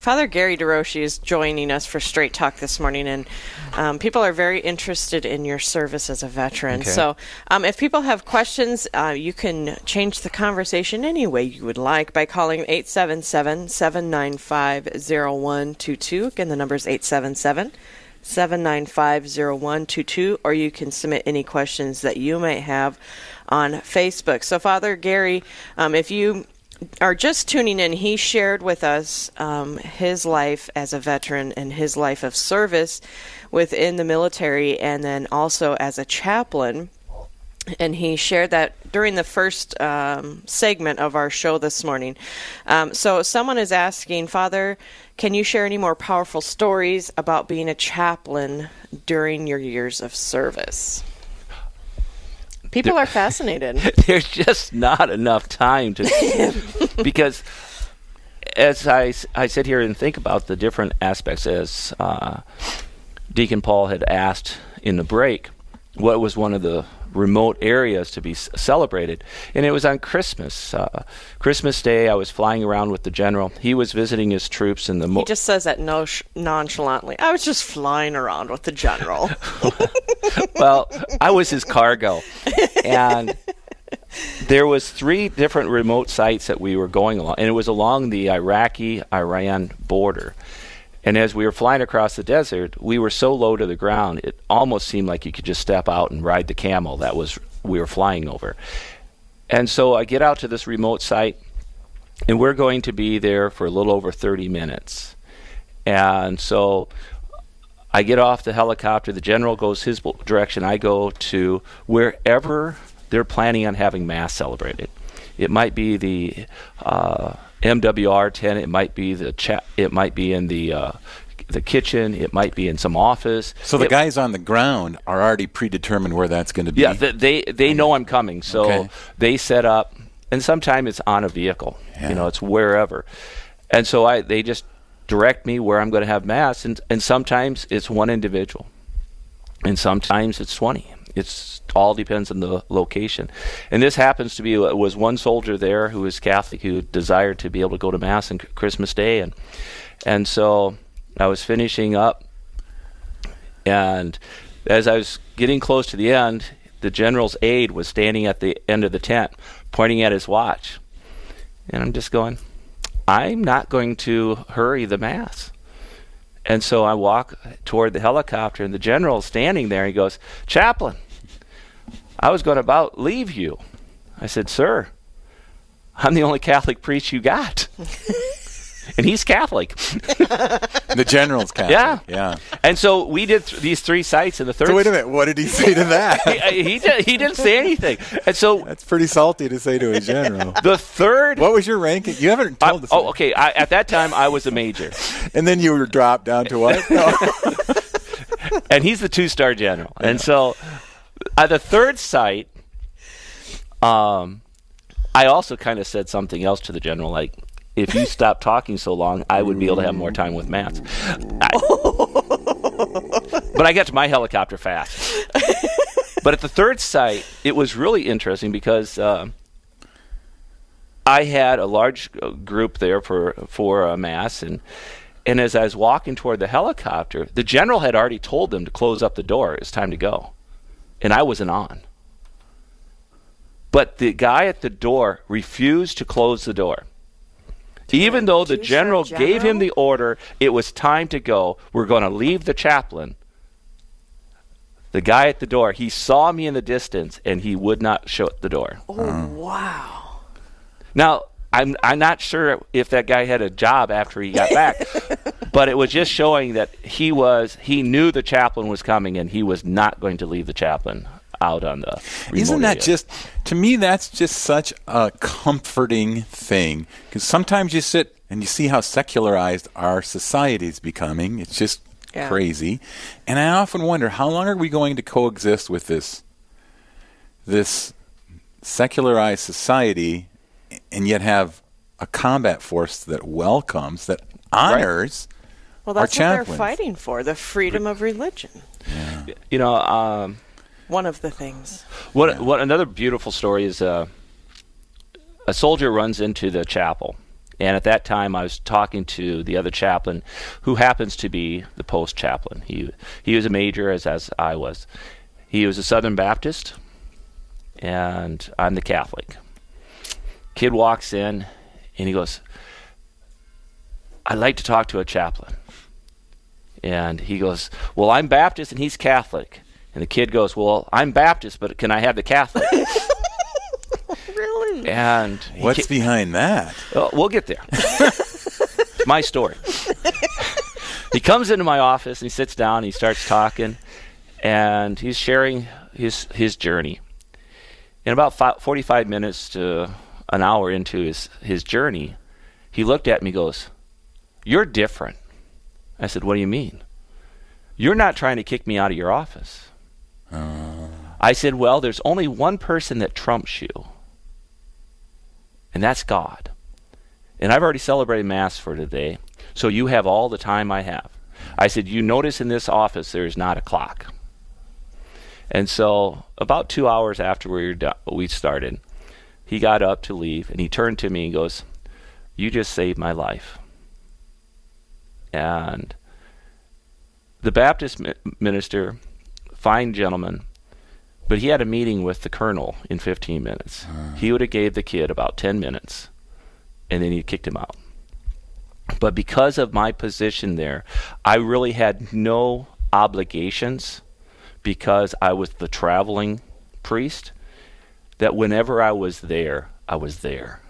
Father Gary DeRoshi is joining us for Straight Talk this morning, and um, people are very interested in your service as a veteran. Okay. So, um, if people have questions, uh, you can change the conversation any way you would like by calling 877 795 0122. Again, the number is 877 795 0122, or you can submit any questions that you might have on Facebook. So, Father Gary, um, if you are just tuning in, he shared with us um, his life as a veteran and his life of service within the military, and then also as a chaplain. And he shared that during the first um, segment of our show this morning. Um, so, someone is asking, Father, can you share any more powerful stories about being a chaplain during your years of service? People are fascinated. There's just not enough time to because as I, I sit here and think about the different aspects as uh, Deacon Paul had asked in the break, what was one of the remote areas to be s- celebrated. And it was on Christmas. Uh, Christmas Day, I was flying around with the general. He was visiting his troops in the. Mo- He just says that no- nonchalantly. I was just flying around with the general. well, I was his cargo, and there was three different remote sites that we were going along, and it was along the Iraqi-Iran border. And as we were flying across the desert, we were so low to the ground, it almost seemed like you could just step out and ride the camel that was we were flying over. And so I get out to this remote site, and we're going to be there for a little over 30 minutes. And so I get off the helicopter. The general goes his direction. I go to wherever they're planning on having mass celebrated. It might be the uh, MWR tent. It might be the cha- It might be in the uh, the kitchen. It might be in some office. So the It- guys on the ground are already predetermined where that's going to be. yeah, th- they they know I'm coming, so Okay. they set up, and sometimes it's on a vehicle. Yeah. You know, it's wherever, and so I they just direct me where I'm going to have mass, and and sometimes it's one individual, and sometimes it's twenty. It's all depends on the location, and this happens to be uh, was one soldier there who was Catholic who desired to be able to go to mass on Christmas Day, and and so I was finishing up and as I was getting close to the end, the general's aide was standing at the end of the tent, pointing at his watch. And I'm just going, I'm not going to hurry the mass. And so I walk toward the helicopter, and the general's standing there. He goes, Chaplain, I was going to about leave you. I said, Sir, I'm the only Catholic priest you got. and he's Catholic. the general's Catholic. Yeah. Yeah. And so we did th- these three sites in the third. So wait a minute. What did he say to that? he, he, did, he didn't say anything. And so That's pretty salty to say to a general. the third. what was your ranking? You haven't I- told us. oh, okay. I, at that time, I was a major, And then you were dropped down to what? No. and he's the two-star general. And so, at the third site, um, I also kind of said something else to the general, like, "If you stop talking so long, I would be able to have more time with Matt." I- but I got to my helicopter fast. but at the third site, it was really interesting because. um I had a large uh, group there for for a mass, and and as I was walking toward the helicopter, the general had already told them to close up the door. It's time to go, and I wasn't on. But the guy at the door refused to close the door. Even though the two-star general gave him the order, it was time to go. We're going to leave the chaplain. The guy at the door, he saw me in the distance, and he would not shut the door. oh, wow. Now, I'm I'm not sure if that guy had a job after he got back, but it was just showing that he was he knew the chaplain was coming and he was not going to leave the chaplain out on the. Isn't that area. just to me? That's just such a comforting thing because sometimes you sit and you see how secularized our society is becoming. It's just Yeah. crazy, and I often wonder how long are we going to coexist with this this secularized society, and yet have a combat force that welcomes, that honors. Well, Our that's what they're fighting for the freedom of religion. you know um, One of the things. what what another beautiful story is uh, a soldier runs into the chapel And at that time, I was talking to the other chaplain, who happens to be the post chaplain. He he was a major as as I was. He was a Southern Baptist, and I'm the Catholic. Kid walks in, and he goes, "I'd like to talk to a chaplain." And he goes, "Well, I'm Baptist, and he's Catholic." And the kid goes, "Well, I'm Baptist, but can I have the Catholic?" Really? and What's ki- behind that? We'll get there. it's my story. he comes into my office and he sits down and he starts talking and he's sharing his his journey. In about fi 45 minutes to an hour into his, his journey, he looked at me and goes, You're different. I said, What do you mean? You're not trying to kick me out of your office. I said, Well, there's only one person that trumps you, and that's God. And I've already celebrated Mass for today, so you have all the time I have. I said, You notice in this office there's not a clock. And so, about two hours after we, we started, he got up to leave and he turned to me and goes, You just saved my life. And the Baptist mi- minister, fine gentleman, but he had a meeting with the colonel in 15 minutes. He would have gave the kid about 10 minutes, and then he kicked him out. But because of my position there, I really had no obligations because I was the traveling priest. That whenever I was there, I was there.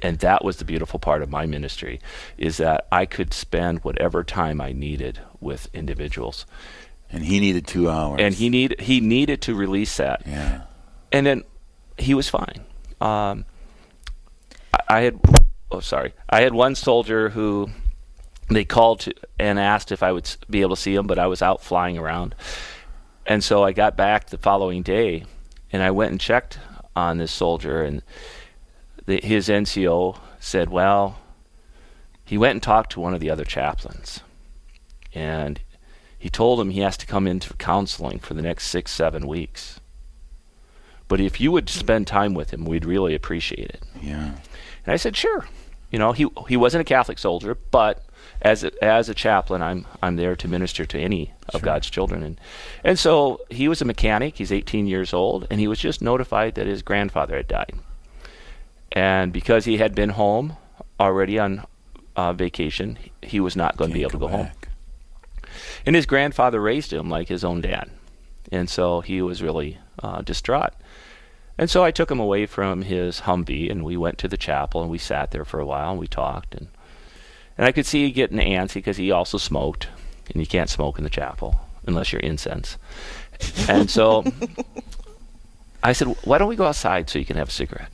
And that was the beautiful part of my ministry is that I could spend whatever time I needed with individuals. And he needed two hours. And he need he needed to release that yeah. and then he was fine. Um, I, I had, oh sorry, I had one soldier who they called to and asked if I would be able to see him, but I was out flying around, and so I got back the following day, and I went and checked on this soldier, and the, his NCO said, well, he went and talked to one of the other chaplains, and he told him he has to come into counseling for the next six, seven weeks. But if you would spend time with him, we'd really appreciate it. Yeah. And I said, sure. You know, he he wasn't a Catholic soldier, but as a, as a chaplain, I'm I'm there to minister to any of God's children, and and so he was a mechanic. He's 18 years old, and he was just notified that his grandfather had died. And because he had been home already on uh, vacation, he was not going to be able to go home. And his grandfather raised him like his own dad. And so he was really uh, distraught. And so I took him away from his Humvee and we went to the chapel and we sat there for a while and we talked. And, and I could see he getting antsy because he also smoked. And you can't smoke in the chapel unless you're incense. And so I said, why don't we go outside so you can have a cigarette?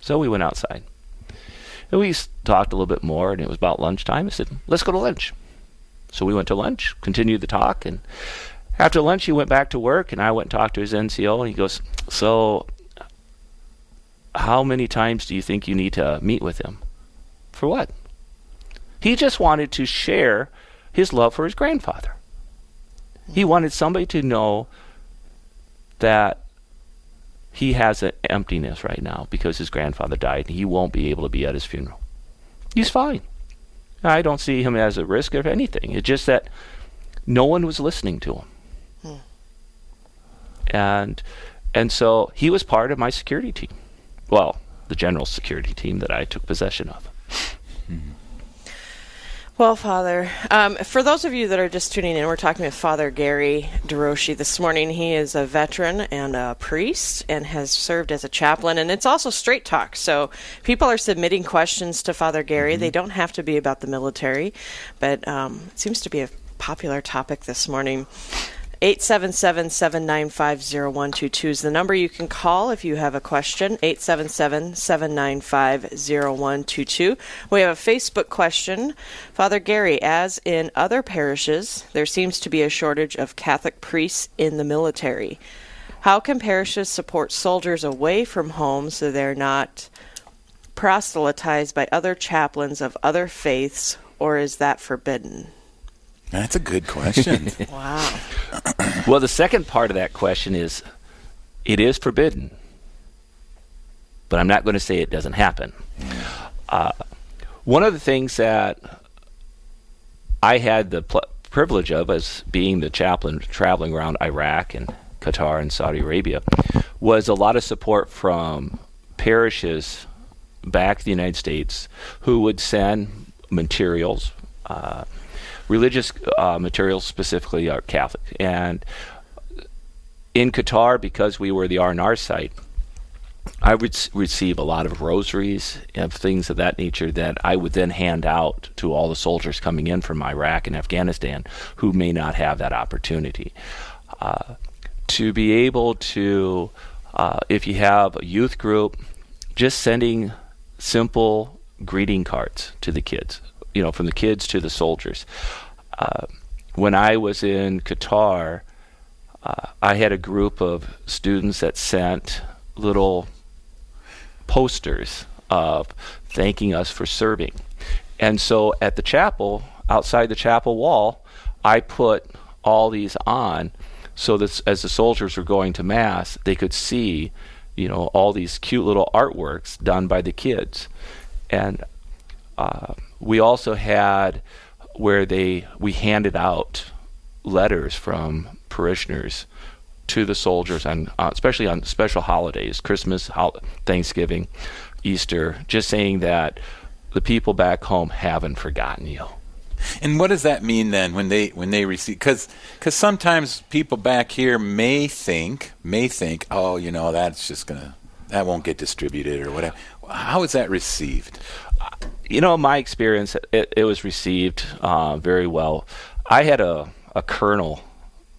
So we went outside. And we talked a little bit more and it was about lunchtime. I said, let's go to lunch. So we went to lunch, continued the talk, and after lunch he went back to work, and I went and talked to his NCO, and he goes, "So, how many times do you think you need to meet with him? For what?" He just wanted to share his love for his grandfather. He wanted somebody to know that he has an emptiness right now because his grandfather died, and he won't be able to be at his funeral. He's fine. I don't see him as a risk of anything. It's just that no one was listening to him. Hmm. And and so he was part of my security team. Well, the general security team that I took possession of. Hmm. Well, Father, um, for those of you that are just tuning in, we're talking with Father Gary DeRoshi this morning. He is a veteran and a priest and has served as a chaplain, and it's also straight talk. So people are submitting questions to Father Gary. They don't have to be about the military, but um, it seems to be a popular topic this morning. 877 795 0122 is the number you can call if you have a question. 877 795 0122. We have a Facebook question. Father Gary, as in other parishes, there seems to be a shortage of Catholic priests in the military. How can parishes support soldiers away from home so they're not proselytized by other chaplains of other faiths, or is that forbidden? That's a good question. Wow. Well, the second part of that question is it is forbidden, but I'm not going to say it doesn't happen. Uh, one of the things that I had the pl- privilege of as being the chaplain traveling around Iraq and Qatar and Saudi Arabia was a lot of support from parishes back to the United States who would send materials, uh, religious uh, materials specifically are Catholic. And in Qatar, because we were the R&R site, I would receive a lot of rosaries and things of that nature that I would then hand out to all the soldiers coming in from Iraq and Afghanistan who may not have that opportunity. Uh, to be able to, uh, if you have a youth group, just sending simple greeting cards to the kids, you know, from the kids to the soldiers. Uh, when I was in Qatar, uh, I had a group of students that sent little posters of thanking us for serving. And so at the chapel, outside the chapel wall, I put all these on so that as the soldiers were going to mass, they could see, you know, all these cute little artworks done by the kids. And uh, we also had where they we handed out letters from parishioners to the soldiers on uh, especially on special holidays christmas hol- thanksgiving easter just saying that the people back home haven't forgotten you And what does that mean then when they when they receive? Because sometimes people back here may think may think, oh, you know, that's just gonna that won't get distributed or whatever. How is that received? You know my experience it, it was received uh, very well. I had a, a colonel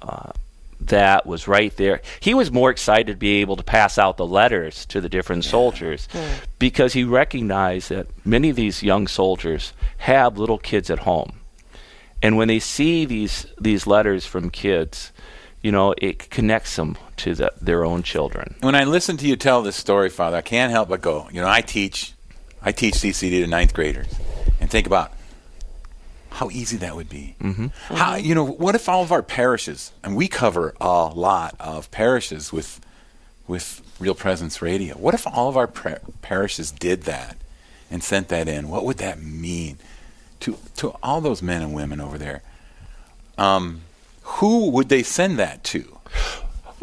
uh, that was right there. He was more excited to be able to pass out the letters to the different soldiers because he recognized that many of these young soldiers have little kids at home. And when they see these these letters from kids you know it connects them to the, their own children. When I listen to you tell this story, Father, I can't help but go. You know, I teach I teach CCD to ninth graders, and think about how easy that would be. Mm-hmm. How you know what if all of our parishes, and we cover a lot of parishes with with Real Presence Radio. What if all of our par- parishes did that and sent that in? What would that mean to to all those men and women over there? Um, who would they send that to?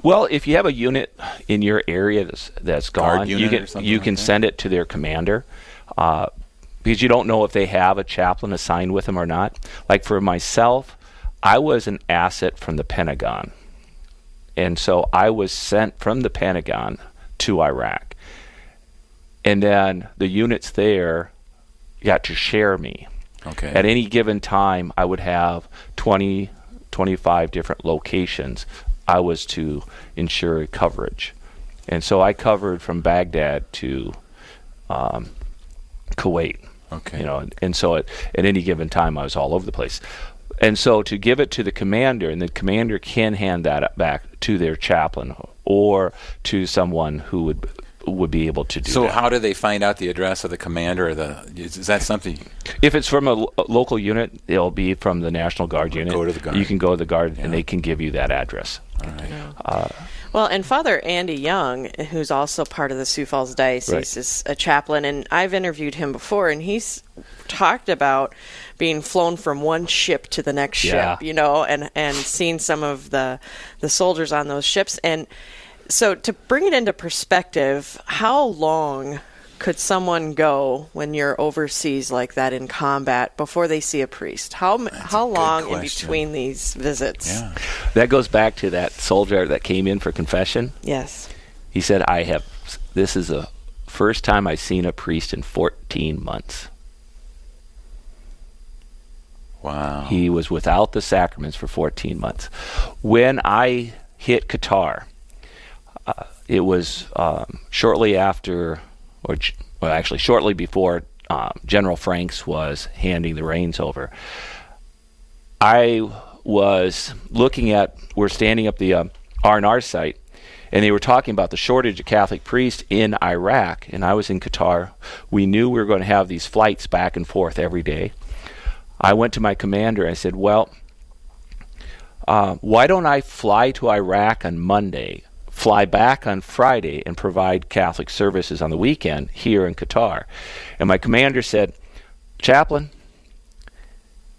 Well, if you have a unit in your area that's that's gone, you can you like can that? send it to their commander, uh, because you don't know if they have a chaplain assigned with them or not. Like for myself, I was an asset from the Pentagon, and so I was sent from the Pentagon to Iraq, and then the units there got to share me. Okay. At any given time, I would have 20, 25 different locations I was to ensure coverage. And so I covered from Baghdad to um, Kuwait. Okay. You know, and, and so at, at any given time, I was all over the place. And so to give it to the commander, and the commander can hand that back to their chaplain or to someone who would would be able to do So that. how do they find out the address of the commander or the is, is that something If it's from a, lo- a local unit, it'll be from the National Guard unit. Go to the Guard. You can go to the Guard, Yeah. and they can give you that address. all right. Uh, well, and Father Andy Young, who's also part of the Sioux Falls Diocese, Right. is a chaplain, and I've interviewed him before, and he's talked about being flown from one ship to the next Yeah. ship, you know, and and seeing some of the the soldiers on those ships, and so to bring it into perspective, how long could someone go when you're overseas like that in combat before they see a priest? How m how good long in between these visits? Yeah. That goes back to that soldier that came in for confession. Yes. He said, "I have. This is the first time I've seen a priest in 14 months. Wow. He was without the sacraments for 14 months. When I hit Qatar, it was um, shortly after, or well, actually shortly before um, General Franks was handing the reins over. I was looking at, we're standing up the um, R&R site, and they were talking about the shortage of Catholic priests in Iraq, and I was in Qatar. We knew we were going to have these flights back and forth every day. I went to my commander and I said, Well, uh, why don't I fly to Iraq on Monday, fly back on Friday, and provide Catholic services on the weekend here in Qatar? And my commander said, chaplain.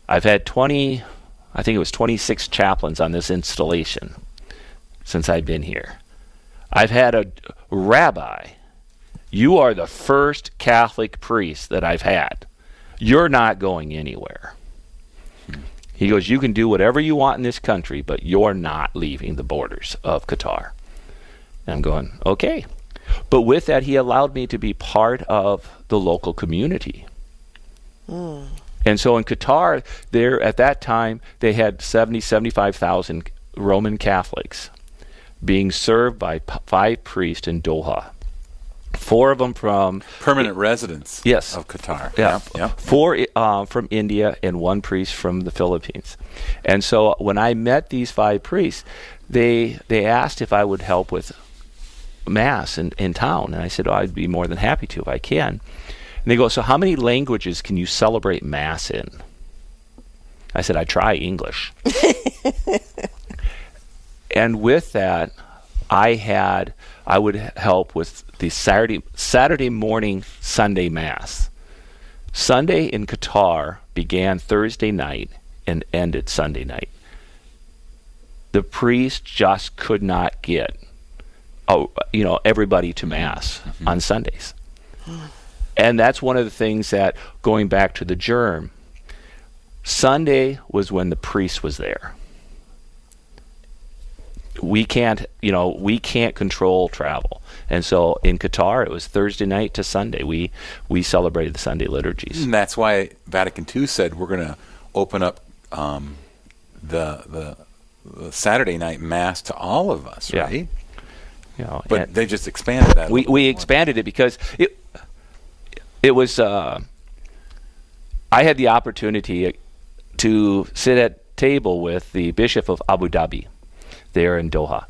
I've had 20, I think it was 26 chaplains on this installation since I've been here. I've had a rabbi. You are the first Catholic priest that I've had. You're not going anywhere. He goes, You can do whatever you want in this country, but you're not leaving the borders of Qatar. And I'm going, Okay. But with that, he allowed me to be part of the local community. And so in Qatar, there at that time, they had 70, 75,000 Roman Catholics being served by p- five priests in Doha. Four of them from Permanent residents Yes. of Qatar. yeah, Yep, yep. four uh, from India and one priest from the Philippines. And so when I met these five priests, they they asked if I would help with mass in, in town, and I said oh, I'd be more than happy to if I can. And they go, so how many languages can you celebrate mass in? I said I try English. and with that, I had I would help with the Saturday Saturday morning Sunday mass. Sunday in Qatar began Thursday night and ended Sunday night. The priest just could not get, oh, you know, everybody to mass on Sundays, and that's one of the things that going back to the germ. Sunday was when the priest was there we can't you know we can't control travel and so in qatar it was thursday night to sunday we we celebrated the sunday liturgies And that's why Vatican II said we're going to open up um, the, the the Saturday night mass to all of us, Yeah. right? You know But they just expanded that. we we more. expanded it because it it was uh i had the opportunity to sit at table with the bishop of abu dhabi there in doha.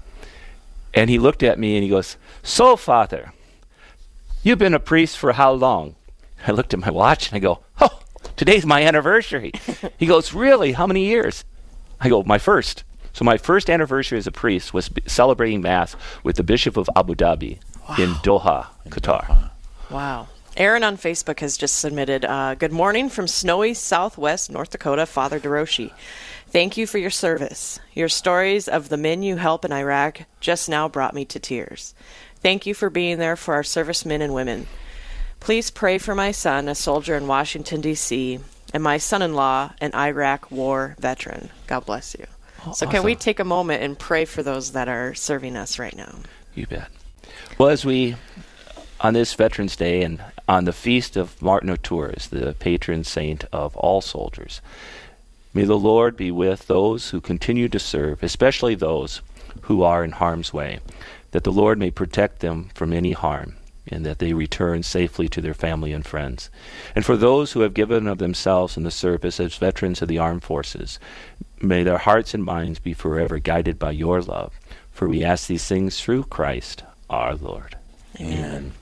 And he looked at me and he goes so father you've been a priest for how long? I looked at my watch and i go oh today's my anniversary. He goes really? How many years? I go my first so my first anniversary as a priest was b- celebrating mass with the bishop of abu dhabi in doha qatar Wow. Aaron on Facebook has just submitted uh, Good morning from snowy southwest North Dakota, Father DeRoshi. Thank you for your service. Your stories of the men you help in Iraq just now brought me to tears. Thank you for being there for our servicemen and women. Please pray for my son, a soldier in Washington, D.C., and my son in law, an Iraq war veteran. God bless you. So, can we take a moment and pray for those that are serving us right now? You bet. Well, as we, on this Veterans Day and on the feast of Martin of Tours, the patron saint of all soldiers, may the Lord be with those who continue to serve, especially those who are in harm's way, that the Lord may protect them from any harm, and that they return safely to their family and friends. And for those who have given of themselves in the service as veterans of the armed forces, may their hearts and minds be forever guided by your love. For we ask these things through Christ our Lord. Amen.